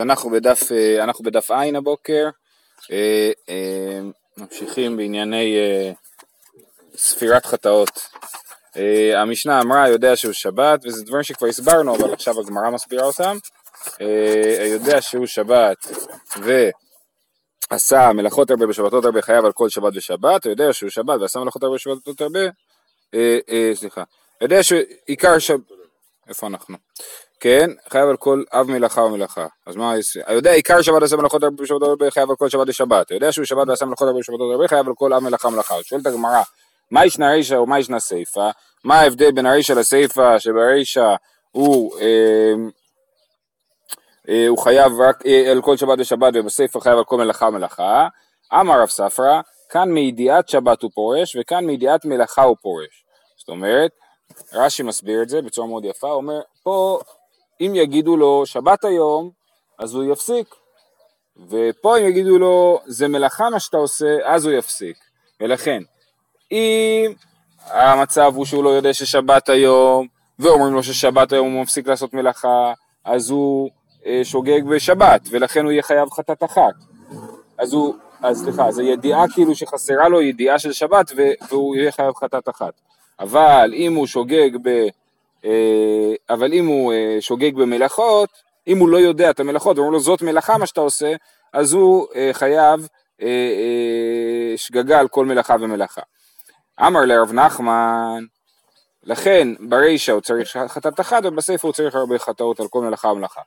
אנחנו בדף, אה, אנחנו בדף עין הבוקר, אה, אה, ממשיכים בענייני ספירת חטאות. המשנה אמרה יודע שהוא שבת, וזה דברים שכבר הסברנו, אבל עכשיו הגמרא מסבירה אותם. יודע שהוא שבת ועשה מלאכות הרבה בשבתות הרבה חייב על כל שבת ושבת, יודע שהוא שבת ועשה מלאכות הרבה בשבתות הרבה, סליחה, יודע שעיקר שבת, איפה אנחנו? כן, חייב על כל אב מלאכה ומלאכה. אז מה יעשה? יודע עיקר שבת עשה מלאכות הרבה בשבתות הרבה, חייב על כל שבת לשבת. יודע שהוא שבת ועשה מלאכות הרבה בשבתות הרבה, חייב על כל אב מלאכה ומלאכה. שואלת הגמרא, מה ישנה רישא ומה ישנה סיפא? מה ההבדל בין הרישא לסיפא, שברישא הוא, אה, אה, הוא חייב רק אה, על כל שבת ושבת, ובסיפא חייב על כל מלאכה ומלאכה? אמר רב ספרא, כאן מידיעת שבת הוא פורש, וכאן מידיעת מלאכה הוא פורש. זאת אומרת, רש"י מסביר את זה בצורה מאוד יפה, הוא אומר, פה אם יגידו לו שבת היום, אז הוא יפסיק. ופה אם יגידו לו זה מלאכה מה שאתה עושה, אז הוא יפסיק. ולכן, אם המצב הוא שהוא לא יודע ששבת היום, ואומרים לו ששבת היום הוא מפסיק לעשות מלאכה, אז הוא אה, שוגג בשבת, ולכן הוא יהיה חייב חטאת אחת. אז הוא, אז סליחה, אז הידיעה כאילו שחסרה לו ידיעה של שבת, והוא יהיה חייב חטאת אחת. אבל אם הוא שוגג ב... אה, אבל אם הוא אה, שוגג במלאכות, אם הוא לא יודע את המלאכות, ואומר לו זאת מלאכה מה שאתה עושה, אז הוא אה, חייב שגגה על כל מלאכה ומלאכה. אמר לרב נחמן, לכן ברישא הוא צריך חטאת אחת ובספר הוא צריך הרבה חטאות על כל מלאכה ומלאכה.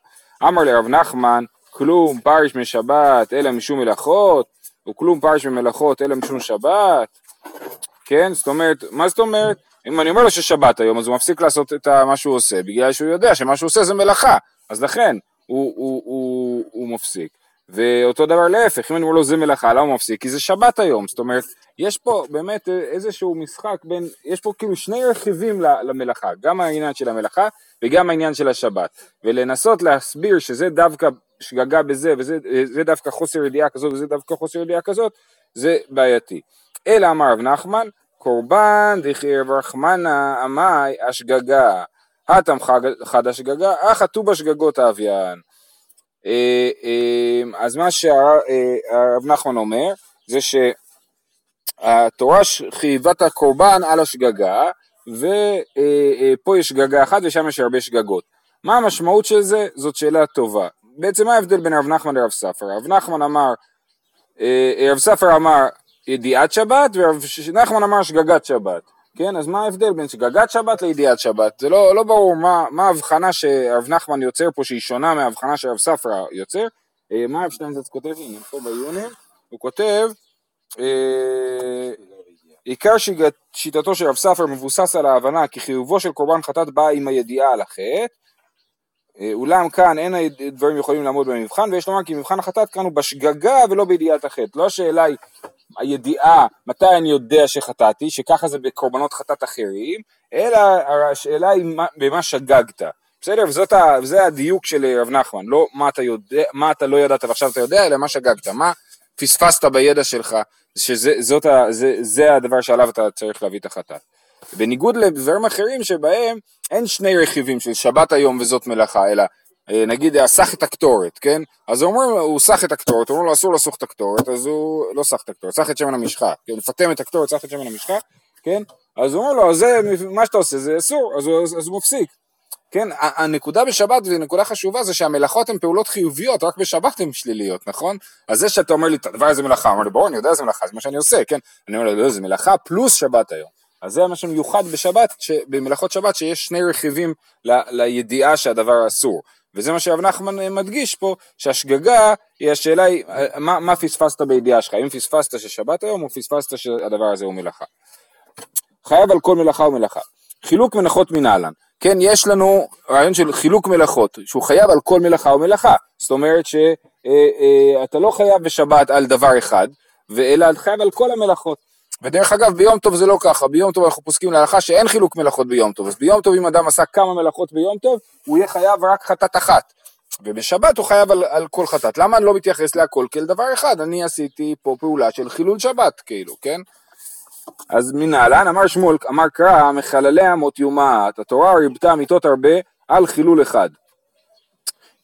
אמר לרב נחמן, כלום פרש משבת אלא משום מלאכות, וכלום פרש ממלאכות אלא משום שבת, כן? זאת אומרת, מה זאת אומרת? אם אני אומר לו ששבת היום, אז הוא מפסיק לעשות את מה שהוא עושה, בגלל שהוא יודע שמה שהוא עושה זה מלאכה, אז לכן הוא, הוא, הוא, הוא מפסיק. ואותו דבר להפך, אם אני אומר לו זה מלאכה, למה הוא מפסיק? כי זה שבת היום, זאת אומרת, יש פה באמת איזשהו משחק בין, יש פה כאילו שני רכיבים למלאכה, גם העניין של המלאכה וגם העניין של השבת, ולנסות להסביר שזה דווקא שגגה בזה וזה דווקא חוסר ידיעה כזאת וזה דווקא חוסר ידיעה כזאת, זה בעייתי. אלא אמר רב נחמן, קורבן דחייב רחמנה עמי השגגה, הטם חד השגגה, אך הטו בשגגות האביין. אה, אה, אז מה שהרב נחמן אומר זה שהתורה חייבה את הקורבן על השגגה ופה יש שגגה אחת ושם יש הרבה שגגות. מה המשמעות של זה? זאת שאלה טובה. בעצם מה ההבדל בין רב נחמן לרב ספר? רב נחמן אמר, אה, רב ספר אמר ידיעת שבת, ורב נחמן אמר שגגת שבת. כן, אז מה ההבדל בין שגגת שבת לידיעת שבת? זה לא, לא ברור מה, מה ההבחנה שרב נחמן יוצר פה שהיא שונה מההבחנה שרב ספרא יוצר. אה, מה רב שטיינזץ כותב? הנה, פה בעיונים, הוא כותב אה, עיקר שיטתו של רב ספר מבוסס על ההבנה כי חיובו של קורבן חטאת בא עם הידיעה על החטא אה, אולם כאן אין הדברים יכולים לעמוד במבחן ויש לומר כי מבחן החטאת כאן הוא בשגגה ולא בידיעת החטא לא השאלה היא הידיעה מתי אני יודע שחטאתי, שככה זה בקורבנות חטאת אחרים, אלא השאלה היא במה שגגת. בסדר? וזאת ה, וזה הדיוק של רב נחמן, לא מה אתה, יודע, מה אתה לא ידעת ועכשיו אתה יודע, אלא מה שגגת, מה פספסת בידע שלך, שזה הדבר שעליו אתה צריך להביא את החטאת. בניגוד לדברים אחרים שבהם אין שני רכיבים של שבת היום וזאת מלאכה, אלא נגיד אסח את הקטורת, כן? אז אומרים הוא סח את הקטורת, אומרים לו אסור לסוך את הקטורת, אז הוא לא סח את הקטורת, סח את שמן המשחה, כן? לפטם את הקטורת, סח את שמן המשחה, כן? אז הוא אומר לו, זה, מה שאתה עושה זה אסור, אז הוא, אז הוא מפסיק. כן, הנקודה בשבת, ונקודה חשובה, זה שהמלאכות הן פעולות חיוביות, רק בשבת הן שליליות, נכון? אז זה שאתה אומר לי, את הדבר הזה מלאכה, אומר לי, בואו, אני יודע איזה מלאכה, זה מה שאני עושה, כן? אני אומר לו, לא, זה מלאכה פלוס שבת היום. אז זה מה שמיוחד בשבת, במלאכות שבת, שיש שני רכיבים ל, לידיעה שהדבר אסור. וזה מה שרב נחמן מדגיש פה, שהשגגה היא השאלה היא, מה, מה פספסת בידיעה שלך, אם פספסת ששבת היום או פספסת שהדבר הזה הוא מלאכה. חייב על כל מלאכה ומלאכה. חילוק מלאכות מנהלן. כן, יש לנו רעיון של חילוק מלאכות, שהוא חייב על כל מלאכה ומלאכה. זאת אומרת שאתה אה, אה, לא חייב בשבת על דבר אחד, אלא חייב על כל המלאכות. ודרך אגב ביום טוב זה לא ככה, ביום טוב אנחנו פוסקים להלכה שאין חילוק מלאכות ביום טוב, אז ביום טוב אם אדם עשה כמה מלאכות ביום טוב, הוא יהיה חייב רק חטאת אחת, ובשבת הוא חייב על, על כל חטאת, למה אני לא מתייחס להכל כאל דבר אחד, אני עשיתי פה פעולה של חילול שבת כאילו, כן? אז מנהלן אמר שמואל, אמר קרא, מחללי אמות יומעת, התורה ריבתה מיתות הרבה על חילול אחד.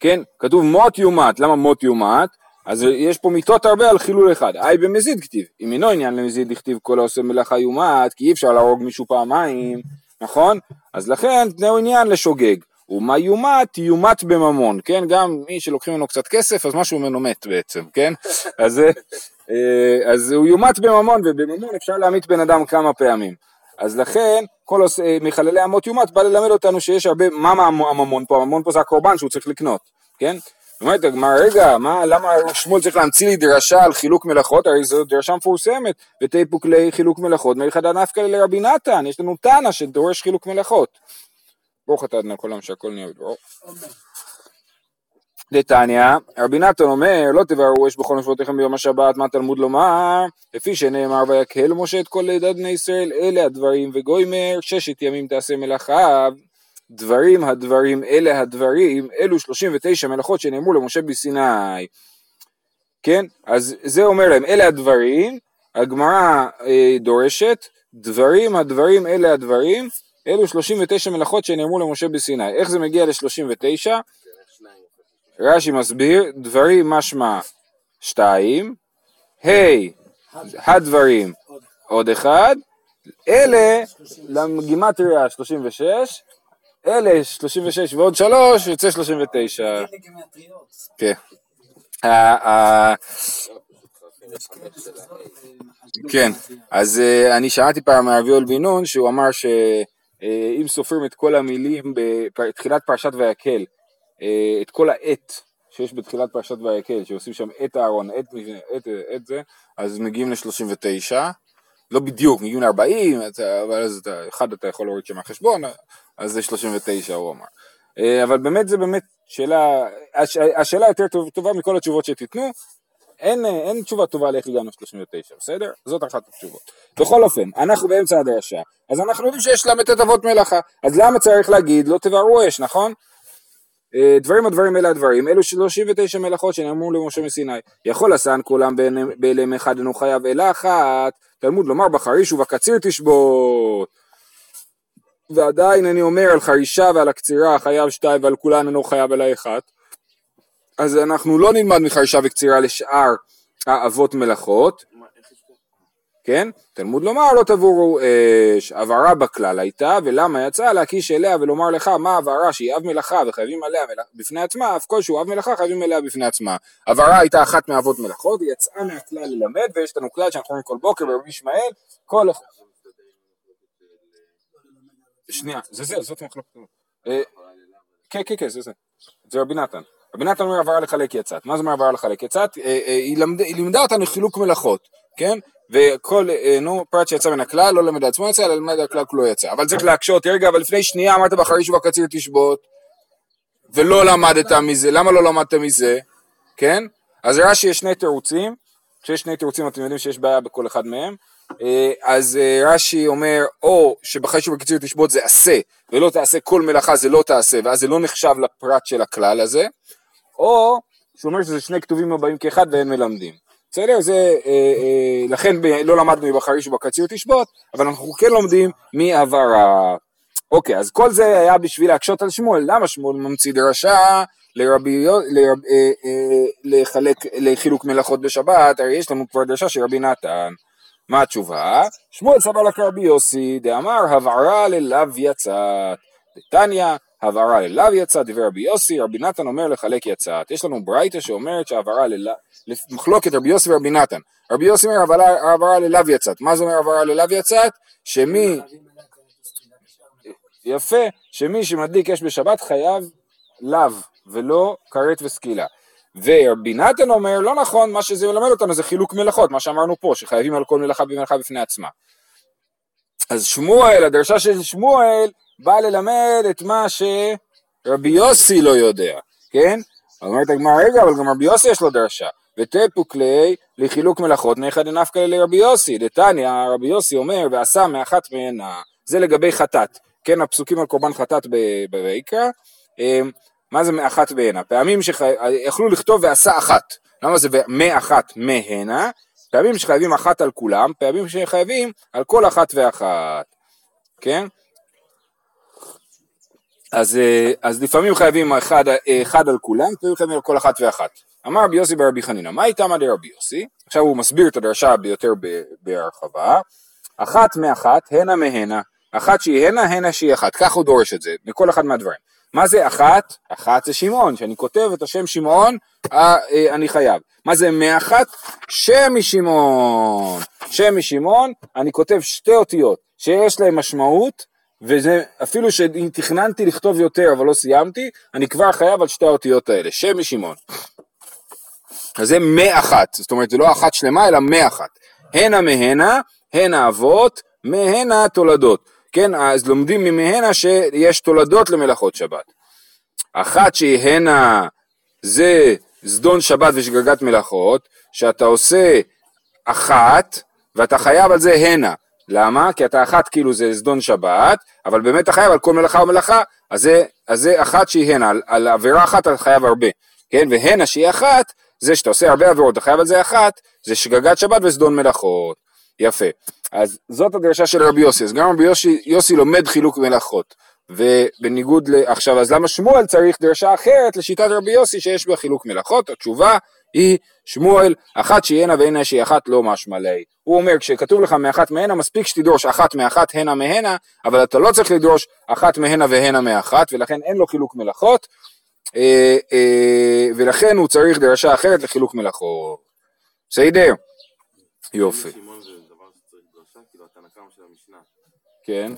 כן? כתוב מות יומת, למה מות יומת? אז יש פה מיתות הרבה על חילול אחד, היי במזיד כתיב, אם אינו עניין למזיד לכתיב כל העושה מלאכה יומת, כי אי אפשר להרוג מישהו פעמיים, נכון? אז לכן תנאו עניין לשוגג, ומה יומת? יומת בממון, כן? גם מי שלוקחים ממנו קצת כסף, אז משהו ממנו מת בעצם, כן? אז, אה, אז הוא יומת בממון, ובממון אפשר להמית בן אדם כמה פעמים. אז לכן, כל עושה, מחללי אמות יומת בא ללמד אותנו שיש הרבה, מה הממון פה? הממון פה זה הקורבן שהוא צריך לקנות, כן? אומרת הגמרא, רגע, מה, למה שמואל צריך להמציא לי דרשה על חילוק מלאכות? הרי זו דרשה מפורסמת, ותיפוק לחילוק מלאכות, מיחד נפקא לרבי נתן, יש לנו תנא שדורש חילוק מלאכות. ברוך אתה אדוני כל שהכל נהיה בדברו. דתניא, רבי נתן אומר, לא תבערו אש בכל נפלותיכם ביום השבת, מה תלמוד לומר? לפי שנאמר, ויקהל משה את כל לידת בני ישראל, אלה הדברים, וגוימר, ששת ימים תעשה מלאכיו. דברים הדברים, אלה הדברים, אלו 39 מלאכות שנאמרו למשה בסיני. כן? אז זה אומר להם, אלה הדברים, הגמרא אה, דורשת, דברים הדברים, אלה הדברים, אלו 39 מלאכות שנאמרו למשה בסיני. איך זה מגיע ל-39? רש"י מסביר, דברים משמע שתיים, ה' הדברים עוד אחד, אלה לגימטריה 36, אלה 36 ועוד 3 יוצא 39. כן. כן, אז אה, אני שמעתי פעם מאביול בן נון שהוא אמר שאם אה, סופרים את כל המילים בתחילת פרשת ויקל, אה, את כל העת שיש בתחילת פרשת ויקל, שעושים שם את אהרון, את, את, את זה, אז מגיעים ל-39, לא בדיוק, מגיעים ל-40, אבל אז אתה, אחד אתה יכול להוריד שם מהחשבון, אז זה 39 הוא אמר. אה, אבל באמת זה באמת שאלה, הש, השאלה יותר טוב, טובה מכל התשובות שתיתנו, אין, אין תשובה טובה לאיך הגענו 39, בסדר? זאת אחת התשובות. בכל אופן, אנחנו באמצע הדרשה, אז אנחנו יודעים שיש ל"ט אבות מלאכה, אז למה צריך להגיד לא תבערו אש, נכון? אה, דברים הדברים אלה הדברים, אלו 39 מלאכות שנאמרו למשה מסיני. יכול עשן כולם באלם אחד אינו חייב אלא אחת, תלמוד לומר בחריש ובקציר תשבות. ועדיין אני אומר על חרישה ועל הקצירה חייב שתיים ועל כולן אינו חייב אלא אחת. אז אנחנו לא נלמד מחרישה וקצירה לשאר האבות מלאכות, כן? תלמוד לומר לא תבורו אש, הבהרה בכלל הייתה, ולמה יצא להקיש אליה ולומר לך מה הבהרה שהיא אב מלאכה וחייבים עליה בפני עצמה, אף כל שהוא אב מלאכה חייבים עליה בפני עצמה. הבהרה הייתה אחת מאבות מלאכות, היא יצאה מהכלל ללמד, ויש לנו כלל שאנחנו אומרים כל בוקר ברבי ישמעאל, כל... שנייה, זה זה, זאת מחלוקת. אה, כן, כן, כן, זה זה. זה רבי נתן. רבי נתן אומר עברה לחלק יצאת. מה זה אומר עברה לחלק יצאת? אה, אה, היא לימדה אותנו חילוק מלאכות, כן? וכל, אה, נו, פרט שיצא מן הכלל, לא למד עצמו יצא, אלא למד הכלל כולו יצא. אבל צריך להקשות, רגע, אבל לפני שנייה אמרת בחריש ובקציר תשבות, ולא למדת מזה, למה לא למדת מזה, כן? אז רש"י יש שני תירוצים, כשיש שני תירוצים אתם יודעים שיש בעיה בכל אחד מהם, אה, אז אה, רש"י אומר, או שבחריש ובקציר תשבות זה עשה, ולא תעשה כל מלאכה זה לא תעשה, ואז זה לא נחשב לפרט של הכלל הזה, או שהוא אומר שזה שני כתובים הבאים כאחד ואין מלמדים. בסדר? זה, אה, אה, לכן ב, לא למדנו מבחריש ובקציר תשבות, אבל אנחנו כן לומדים מעברה. אוקיי, אז כל זה היה בשביל להקשות על שמואל, למה שמואל ממציא דרשה לרבי, לרב, אה, אה, לחלק, לחילוק מלאכות בשבת, הרי יש לנו כבר דרשה של רבי נתן. מה התשובה? שמואל סבר לה כרבי יוסי, דאמר הבערה ללאו יצאת. דתניא, הבהרה ללאו יצא, דברי רבי יוסי, רבי נתן אומר לחלק יצאת. יש לנו ברייתא שאומרת שהבהרה ללאו, מחלוקת רבי יוסי ורבי נתן. רבי יוסי אומר הבהרה ללאו יצאת. מה זה אומר הבהרה ללאו יצאת? שמי... יפה, שמי שמדליק אש בשבת חייב לאו ולא כרת וסקילה. ורבי נתן אומר, לא נכון, מה שזה מלמד אותנו זה חילוק מלאכות, מה שאמרנו פה, שחייבים על כל מלאכה במלאכה בפני עצמה. אז שמואל, הדרשה של שמואל, בא ללמד את מה שרבי יוסי לא יודע, כן? אומרת הגמרא, רגע, אבל גם רבי יוסי יש לו דרשה. ותפוק לי לחילוק מלאכות מאחד דנפקא לרבי יוסי. דתניא, רבי יוסי אומר, ועשה מאחת מהנה. זה לגבי חטאת. כן, הפסוקים על קורבן חטאת בויקרא. אמ, מה זה מאחת בהנה? פעמים שיכלו לכתוב ועשה אחת. למה זה מאחת מהנה? פעמים שחייבים אחת על כולם, פעמים שחייבים על כל אחת ואחת. כן? אז, אה, אז לפעמים חייבים אחד, אחד על כולם, לפעמים חייבים על כל אחת ואחת. אמר רבי יוסי ברבי חנינא, מה איתמא דרבי יוסי? עכשיו הוא מסביר את הדרשה ביותר בהרחבה. אחת מאחת, הנה מהנה. אחת שהיא הנה, הנה שהיא אחת. כך הוא דורש את זה, מכל אחד מהדברים. מה זה אחת? אחת זה שמעון, שאני כותב את השם שמעון, אה, אני חייב. מה זה מאחת? שם משמעון. שם משמעון, אני כותב שתי אותיות שיש להן משמעות, וזה אפילו שאם תכננתי לכתוב יותר אבל לא סיימתי, אני כבר חייב על שתי האותיות האלה, שם משמעון. אז זה מאחת, זאת אומרת זה לא אחת שלמה אלא מאחת. הנה מהנה, הנה אבות, מהנה תולדות. כן, אז לומדים ממהנה שיש תולדות למלאכות שבת. אחת שהיא הנה זה זדון שבת ושגגת מלאכות, שאתה עושה אחת ואתה חייב על זה הנה. למה? כי אתה אחת כאילו זה זדון שבת, אבל באמת אתה חייב על כל מלאכה ומלאכה, אז זה, אז זה אחת שהיא הנה, על, על עבירה אחת אתה חייב הרבה, כן? והנה שהיא אחת, זה שאתה עושה הרבה עבירות, אתה חייב על זה אחת, זה שגגת שבת וזדון מלאכות. יפה. אז זאת הדרשה של רבי יוסי, אז גם רבי יוסי, יוסי לומד חילוק מלאכות. ובניגוד ל... עכשיו, אז למה שמואל צריך דרשה אחרת לשיטת רבי יוסי שיש בה חילוק מלאכות? התשובה היא שמואל, אחת שהיא הנה והנה שהיא אחת לא משמע ליה. הוא אומר, כשכתוב לך מאחת מהנה, מספיק שתדרוש אחת מאחת הנה מהנה, אבל אתה לא צריך לדרוש אחת מהנה והנה מאחת, ולכן אין לו חילוק מלאכות, אה, אה, ולכן הוא צריך דרשה אחרת לחילוק מלאכות. בסדר? יופי. כן.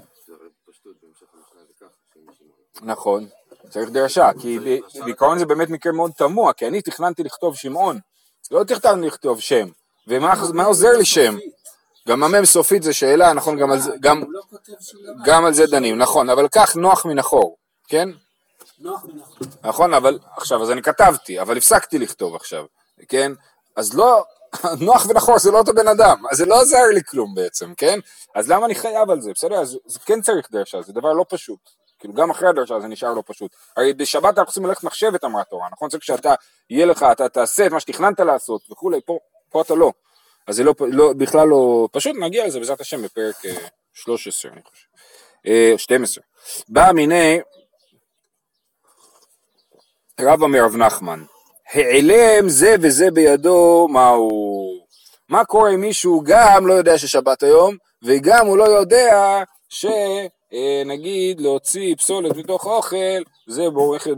נכון, צריך דרשה, כי בעיקרון זה באמת מקרה מאוד תמוה, כי אני תכננתי לכתוב שמעון, לא תכננתי לכתוב שם, ומה עוזר לי שם? גם המם סופית זה שאלה, נכון, גם על זה, גם, גם על זה דנים, נכון, אבל כך נוח מן החור, כן? נכון, אבל עכשיו, אז אני כתבתי, אבל הפסקתי לכתוב עכשיו, כן? אז לא, נוח ונחור זה לא אותו בן אדם, אז זה לא עזר לי כלום בעצם, כן? אז למה אני חייב על זה, בסדר? אז זה כן צריך דרשה, זה דבר לא פשוט. כאילו גם אחרי הדרשה זה נשאר לא פשוט. הרי בשבת אנחנו עושים מלאכת מחשבת אמרה התורה, נכון? זה כשאתה, יהיה לך, אתה תעשה את מה שתכננת לעשות וכולי, פה, פה אתה לא. אז זה לא, לא, בכלל לא פשוט, נגיע לזה בעזרת השם בפרק 13 אה, אני חושב, 12. אה, בא מיני רבא מרב נחמן, העלם זה וזה בידו מהו? מה קורה אם מישהו גם לא יודע ששבת היום, וגם הוא לא יודע שנגיד להוציא פסולת מתוך אוכל, זה בורחת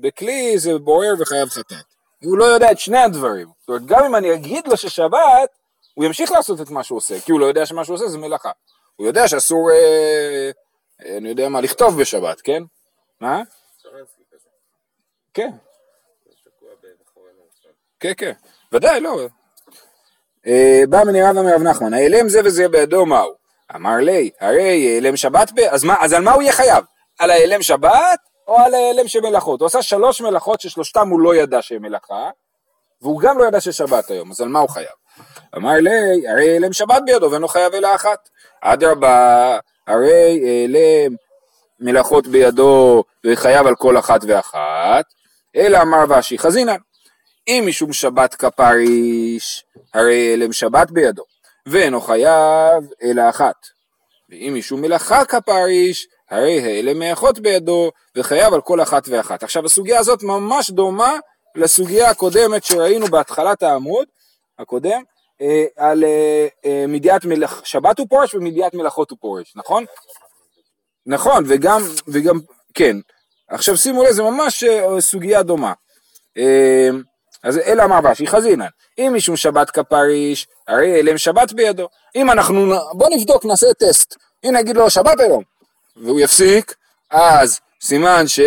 בכלי, זה בוער וחייב חטאת. הוא לא יודע את שני הדברים. זאת אומרת, גם אם אני אגיד לו ששבת, הוא ימשיך לעשות את מה שהוא עושה, כי הוא לא יודע שמה שהוא עושה זה מלאכה. הוא יודע שאסור, אה, אני יודע מה, לכתוב בשבת, כן? מה? כן. כן, כן, ודאי, לא. אה, בא מנרב אמר רב נחמן, העלם זה וזה בידו מהו? אמר לי, הרי העלם שבת, ב... אז, מה, אז על מה הוא יהיה חייב? על העלם שבת או על העלם של מלאכות? הוא עשה שלוש מלאכות ששלושתם הוא לא ידע שהן מלאכה, והוא גם לא ידע ששבת היום, אז על מה הוא חייב? אמר לי, הרי העלם שבת בידו ואינו חייב אלא אחת. אדרבה, הרי העלם מלאכות בידו וחייב על כל אחת ואחת, אלא אמר ושי חזינן. אם משום שבת כפריש, הרי אלם שבת בידו, ואינו חייב אלא אחת. ואם משום מלאכה כפריש, הרי האלם מאחות בידו, וחייב על כל אחת ואחת. עכשיו הסוגיה הזאת ממש דומה לסוגיה הקודמת שראינו בהתחלת העמוד הקודם, אה, על אה, אה, מדיעת מלאכ... שבת הוא פורש ומדיעת מלאכות הוא פורש, נכון? נכון, וגם, וגם, כן. עכשיו שימו לב, זה ממש אה, סוגיה דומה. אה, אז אלא אמר בשי חזינן, אם משום שבת כפריש, הרי אלם שבת בידו. אם אנחנו, בוא נבדוק, נעשה טסט. אם נגיד לו שבת היום, והוא יפסיק, אז סימן ש...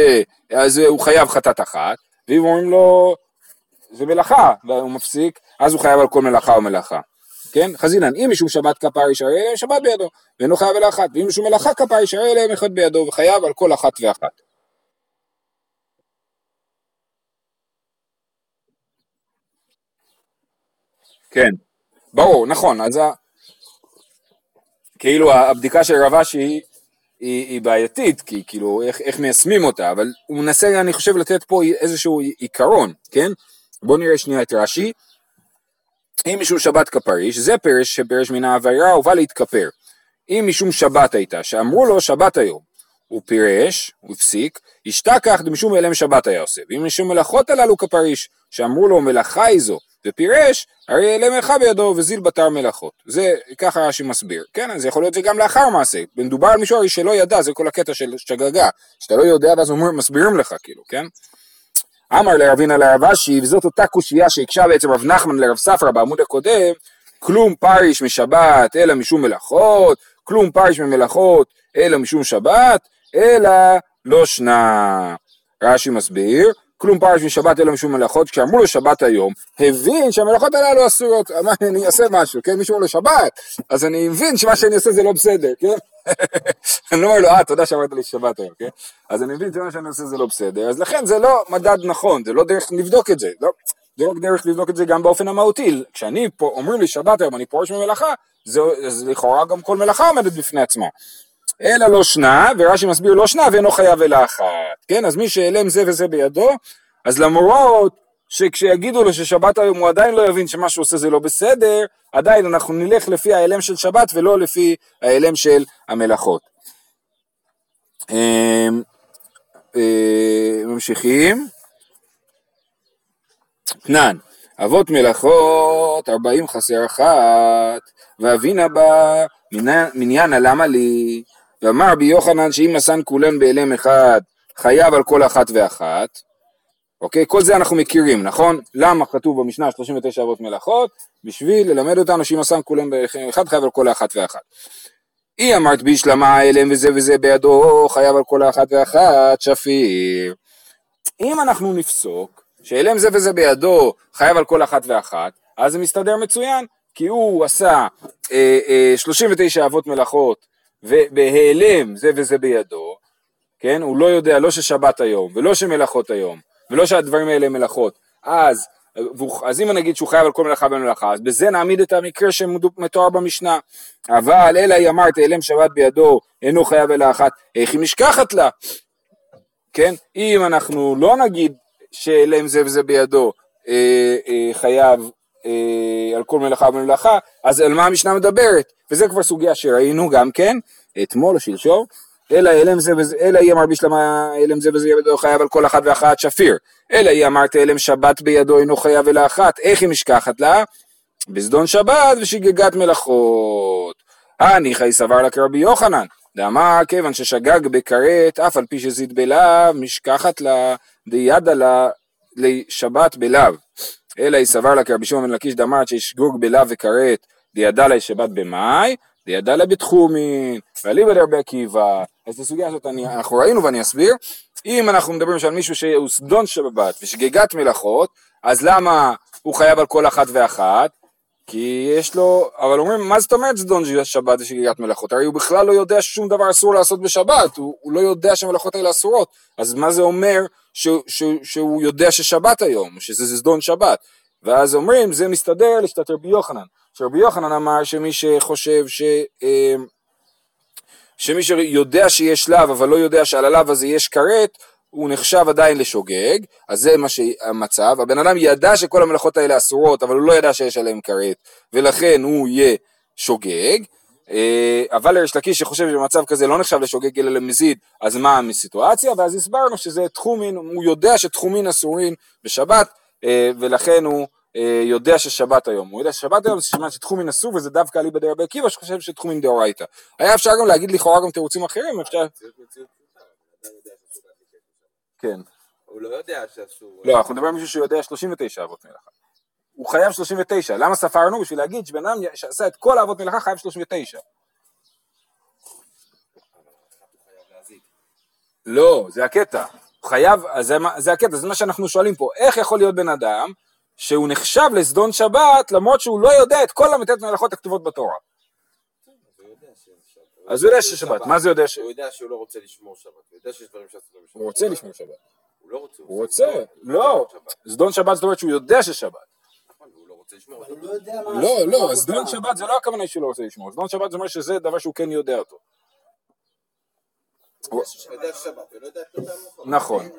אז הוא חייב חטאת אחת, ואם אומרים לו זה מלאכה, והוא מפסיק, אז הוא חייב על כל מלאכה ומלאכה. כן? חזינן, אם משום שבת כפריש, הרי אלם שבת בידו, ואינו חייב על אחת, ואם משום מלאכה כפריש, הרי אלם אחד בידו, וחייב על כל אחת ואחת. כן, ברור, נכון, אז ה... כאילו הבדיקה של רב אשי היא, היא בעייתית, כי כאילו איך, איך מיישמים אותה, אבל הוא מנסה אני חושב לתת פה איזשהו עיקרון, כן? בואו נראה שנייה את רש"י. אם משום שבת כפריש, זה פרש שפרש מן העבירה ובא להתכפר. אם משום שבת הייתה, שאמרו לו שבת היום, הוא פירש, הוא הפסיק, השתכח דמשום אלם שבת היה עושה, ואם משום מלאכות הללו כפריש, שאמרו לו מלאכה היא זו, ופירש, הרי אלם מלאכה בידו וזיל בתר מלאכות. זה ככה רש"י מסביר, כן? אז יכול להיות זה גם לאחר מעשה, מדובר על מישהו שלא ידע, זה כל הקטע של שגגה, שאתה לא יודע ואז אומר, מסבירים לך כאילו, כן? אמר לרבינה לרב אשי, וזאת אותה קושייה שהקשה בעצם רב נחמן לרב ספרא בעמוד הקודם, כלום פריש משבת אלא משום מלאכות, כלום פריש ממלאכות אלא משום שבת, אלא לא שנה. רש"י מסביר, כלום פרש משבת אלא משום מלאכות, כשאמרו לו שבת היום, הבין שהמלאכות הללו אסורות, אמר אני אעשה משהו, כן, מישהו אומר לו שבת, אז אני מבין שמה שאני עושה זה לא בסדר, כן, אני לא אומר לו, אה, תודה שאמרת לי שבת היום, כן, אז אני מבין שמה שאני עושה זה לא בסדר, אז לכן זה לא מדד נכון, זה לא דרך לבדוק את זה, לא, זה לא דרך לבדוק את זה גם באופן המהותי, כשאני פה, אומרים לי שבת היום, אני פורש ממלאכה, זה, אז לכאורה גם כל מלאכה עומדת בפני עצמה. אלא לא שנה, ורש"י מסביר לא שנה ואינו חייב אלא אחת, כן? אז מי שהעלם זה וזה בידו, אז למרות שכשיגידו לו ששבת היום הוא עדיין לא יבין שמה שהוא עושה זה לא בסדר, עדיין אנחנו נלך לפי ההעלם של שבת ולא לפי ההעלם של המלאכות. אמ, אה, ממשיכים. תנן, אבות מלאכות ארבעים חסר אחת, ואבינה בה מניין למה לי, ואמר רבי יוחנן שאם עשן כולן באלם אחד חייב על כל אחת ואחת, אוקיי? כל זה אנחנו מכירים, נכון? למה כתוב במשנה 39 אבות מלאכות? בשביל ללמד אותנו שאם עשן כולן באלם אחד חייב על כל אחת ואחת. היא אמרת בישלמה האלם וזה וזה בידו חייב על כל אחת ואחת שפיר. אם אנחנו נפסוק שאלם זה וזה בידו חייב על כל אחת ואחת, אז זה מסתדר מצוין, כי הוא עשה אה, אה, 39 אבות מלאכות ובהיעלם זה וזה בידו, כן? הוא לא יודע לא ששבת היום ולא שמלאכות היום ולא שהדברים האלה מלאכות, אז, אז אם נגיד שהוא חייב על כל מלאכה ומלאכה, אז בזה נעמיד את המקרה שמתואר במשנה. אבל אלא היא אמרת העלם שבת בידו אינו חייב אלא אחת, איך היא נשכחת לה? כן? אם אנחנו לא נגיד שהעלם זה וזה בידו אה, אה, חייב אה, על כל מלאכה ומלאכה, אז על מה המשנה מדברת? וזה כבר סוגיה שראינו גם כן, אתמול או שלשום, אלא אלם זה וזה, אלא היא אמר בשלמה אלם זה וזה בידו חייב על כל אחת ואחת שפיר, אלא היא אמרת אלם שבת בידו אינו חייב אלא אחת, איך היא משכחת לה? בזדון שבת ושגגת מלאכות. הניחא סבר לה כרבי יוחנן, דאמר כיוון ששגג בכרת אף על פי שזיד בלאו משכחת לה דידה לה לשבת בלאו. אלא היא סבר לה כרבי שמעון בן לקיש דאמרת שישגוג בלאו וכרת דידה לה שבת במאי וידע לה בתחומין, ואליבא דרבי עקיבא, אז את הסוגיה הזאת אני, אנחנו ראינו ואני אסביר, אם אנחנו מדברים על מישהו שהוא סדון שבת ושגגת מלאכות, אז למה הוא חייב על כל אחת ואחת? כי יש לו, אבל אומרים, מה זאת אומרת סדון שבת ושגגת מלאכות? הרי הוא בכלל לא יודע ששום דבר אסור לעשות בשבת, הוא, הוא לא יודע שהמלאכות האלה אסורות, אז מה זה אומר שהוא, שהוא, שהוא יודע ששבת היום, שזה סדון שבת? ואז אומרים, זה מסתדר לשיטת רבי יוחנן. שרבי יוחנן אמר שמי שחושב ש... אמ, שמי שיודע שיש לאו אבל לא יודע שעל הלאו הזה יש כרת הוא נחשב עדיין לשוגג, אז זה מה שהמצב, הבן אדם ידע שכל המלאכות האלה אסורות אבל הוא לא ידע שיש עליהן כרת ולכן הוא יהיה שוגג, אה, אבל יש לקיש שחושב שבמצב כזה לא נחשב לשוגג אלא למזיד, אז מה הסיטואציה? ואז הסברנו שזה תחומין, הוא יודע שתחומין אסורים בשבת אה, ולכן הוא אה, יודע ששבת היום, הוא יודע ששבת היום זה סימן שתחומין אסור וזה דווקא אליבא דרבי עקיבא שחושב שתחומין דאורייתא. היה אפשר גם להגיד לכאורה גם תירוצים אחרים, אפשר... כן. הוא לא יודע שאסור. לא, אנחנו מדברים על מישהו שיודע 39 אבות מלאכה. הוא חייב 39, למה ספרנו? בשביל להגיד שבן אדם שעשה את כל האבות מלאכה חייב 39. לא, זה הקטע. הוא חייב, זה, זה הקטע, זה מה שאנחנו שואלים פה. איך יכול להיות בן אדם שהוא נחשב לסדון שבת למרות שהוא לא יודע את כל המתת מלאכות הכתובות בתורה. אז הוא יודע ששבת, מה זה יודע ש... הוא יודע שהוא לא רוצה לשמור שבת, הוא יודע שיש דברים שאסורים לשמור. הוא רוצה לשמור שבת. הוא לא רוצה. הוא רוצה, לא. סדון שבת זאת אומרת שהוא יודע ששבת. נכון, לא, לא, לא, סדון שבת זה לא הכוונה שהוא לא רוצה לשמור, סדון שבת זה אומר שזה דבר שהוא כן יודע אותו. נכון,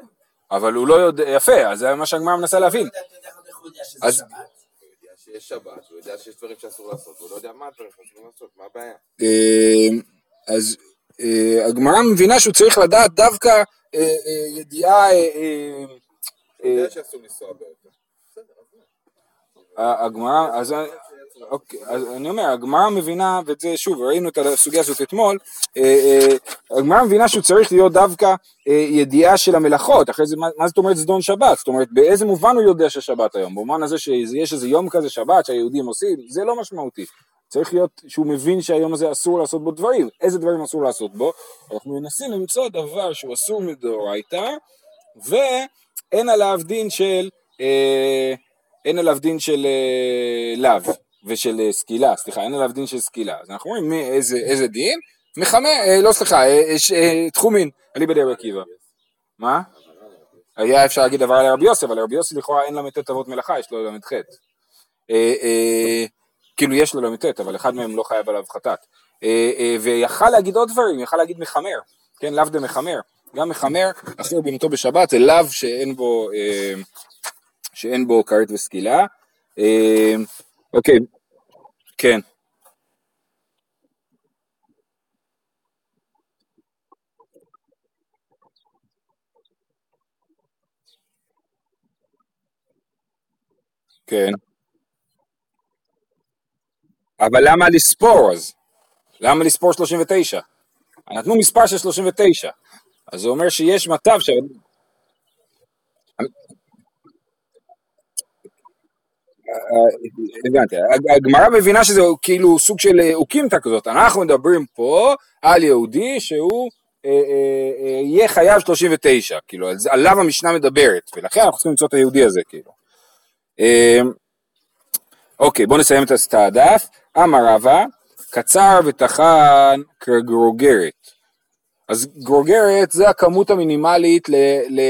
אבל הוא לא יודע, יפה, אז זה מה שהגמרא מנסה להבין. אז... שיש שבת, הוא יודע שיש דברים שאסור לעשות, הוא לא יודע מה הדברים שאסור לעשות, מה הבעיה? אז אה, הגמרא מבינה שהוא צריך לדעת דווקא אה, אה, ידיעה, אה, אה, אתה יודע שאסור לנסוע באוטו. מה? הגמרא, אז, אוקיי, אז אני אומר, הגמרא מבינה, ואת זה שוב, ראינו את הסוגיה הזאת אתמול, אה, אה, הגמרא מבינה שהוא צריך להיות דווקא אה, ידיעה של המלאכות, אחרי זה, מה, מה זאת אומרת זדון שבת? זאת אומרת, באיזה מובן הוא יודע ששבת היום? במובן הזה שיש איזה יום כזה שבת שהיהודים עושים, זה לא משמעותי. צריך להיות שהוא מבין שהיום הזה אסור לעשות בו דברים. איזה דברים אסור לעשות בו? אנחנו מנסים למצוא דבר שהוא אסור מדאורייתא, ואין עליו דין של, אה, אין עליו דין של אה, לאו ושל אה, סקילה, סליחה, אין עליו דין של סקילה. אז אנחנו מי, איזה, איזה דין? מחמר, אה, לא סליחה, אה, אה, אה, תחומין, אליבא דרבי עקיבא. מה? היה אפשר להגיד דבר על רבי יוסי, אבל לרבי יוסי לכאורה אין ל"ט אבות מלאכה, יש לו ל"ח. כאילו יש לו ל"ט, אבל אחד מהם לא חייב עליו חטאת. אה, אה, ויכל להגיד עוד דברים, יכל להגיד מחמר, כן, לאו דמחמר. גם מחמר, אסור במותו בשבת, זה לאו שאין בו, אה, שאין בו כרת וסקילה. אוקיי, כן. כן. אבל למה לספור אז? למה לספור 39? נתנו מספר של 39, אז זה אומר שיש מצב ש... הבנתי, הגמרא מבינה שזה כאילו סוג של אה, אוקימתא כזאת, אנחנו מדברים פה על יהודי שהוא אה, אה, אה, יהיה חייב 39, כאילו עליו המשנה מדברת, ולכן אנחנו צריכים למצוא את היהודי הזה, כאילו. אה, אוקיי, בואו נסיים את הדף. אמר רבא, קצר וטחן כגרוגרת. אז גרוגרת זה הכמות המינימלית ל, ל,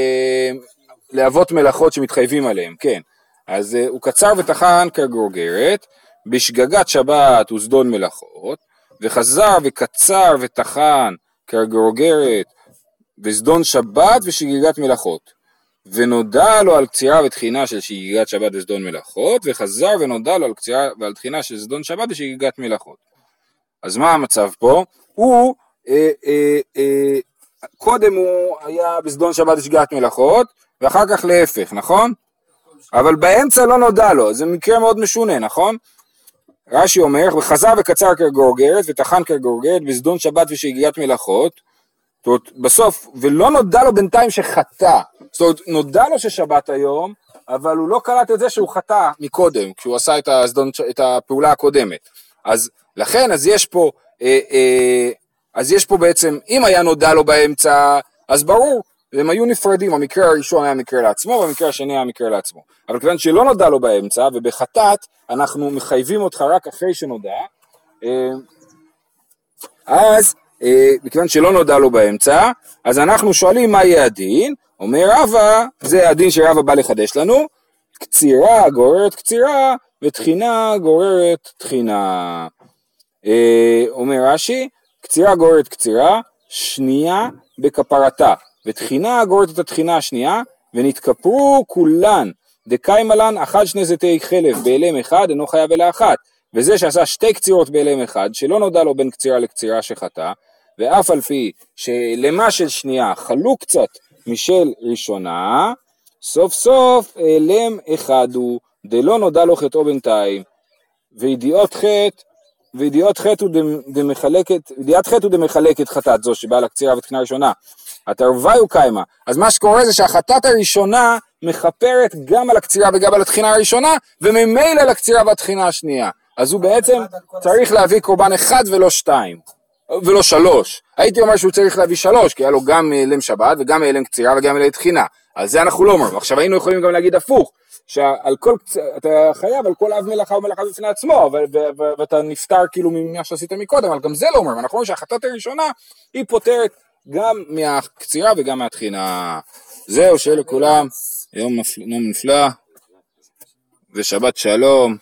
לאבות מלאכות שמתחייבים עליהם, כן. אז uh, הוא קצר וטחן כגרוגרת, בשגגת שבת וזדון מלאכות, וחזר וקצר וטחן כגרוגרת, וזדון שבת ושגיגת מלאכות. ונודע לו על קצירה ותחינה של שגיגת שבת וזדון מלאכות, וחזר ונודע לו על קצירה ועל תחינה של זדון שבת ושגיגת מלאכות. אז מה המצב פה? הוא, אה, אה, אה, קודם הוא היה בזדון שבת ושגיגת מלאכות, ואחר כך להפך, נכון? אבל באמצע לא נודע לו, זה מקרה מאוד משונה, נכון? רש"י אומר, וחזר וקצר כגורגרת, וטחן כגורגרת בזדון שבת ושגיגת מלאכות, זאת אומרת, בסוף, ולא נודע לו בינתיים שחטא. זאת אומרת, נודע לו ששבת היום, אבל הוא לא קלט את זה שהוא חטא מקודם, כשהוא עשה את, הזדון, את הפעולה הקודמת. אז לכן, אז יש פה, אה, אה, אז יש פה בעצם, אם היה נודע לו באמצע, אז ברור, הם היו נפרדים, המקרה הראשון היה מקרה לעצמו, והמקרה השני היה מקרה לעצמו. אבל כיוון שלא נודע לו באמצע, ובחטאת, אנחנו מחייבים אותך רק אחרי שנודע, אה, אז מכיוון שלא נודע לו באמצע, אז אנחנו שואלים מה יהיה הדין, אומר רבא, זה הדין שרבא בא לחדש לנו, קצירה גוררת קצירה, ותחינה גוררת תחינה. אה, אומר רש"י, קצירה גוררת קצירה, שנייה בכפרתה, ותחינה גוררת את התחינה השנייה, ונתכפרו כולן, דקיימה לן אחד שני זיתי חלב באלם אחד אינו חייב אלא אחת. וזה שעשה שתי קצירות באלם אחד, שלא נודע לו בין קצירה לקצירה שחטא, ואף על פי שלמה של שנייה חלו קצת משל ראשונה, סוף סוף אלם אחד הוא, דלא נודע לו חטאו בינתיים, וידיעות חטא, וידיעות חטא הוא דמ- דמחלקת, ידיעת חטא הוא דמחלקת חטאת זו שבאה לקצירה ותחינה ראשונה. התרוויו קיימה. אז מה שקורה זה שהחטאת הראשונה מכפרת גם על הקצירה וגם על התחינה הראשונה, וממילא לקצירה והתחינה השנייה. אז הוא בעצם צריך להביא קורבן אחד ולא שתיים, ולא שלוש. הייתי אומר שהוא צריך להביא שלוש, כי היה לו גם אלם שבת וגם אלם קצירה וגם אלם תחינה. על זה אנחנו לא אומרים. עכשיו היינו יכולים גם להגיד הפוך, שעל כל, קצ- אתה חייב על כל אב מלאכה ומלאכה בפני עצמו, ו- ו- ו- ואתה נפטר כאילו ממה שעשית מקודם, אבל גם זה לא אומרים. אנחנו אומרים שהחטאת הראשונה היא פותרת גם מהקצירה וגם מהתחינה. זהו, שיהיה לכולם יום נפל- יום נפלא ושבת שלום.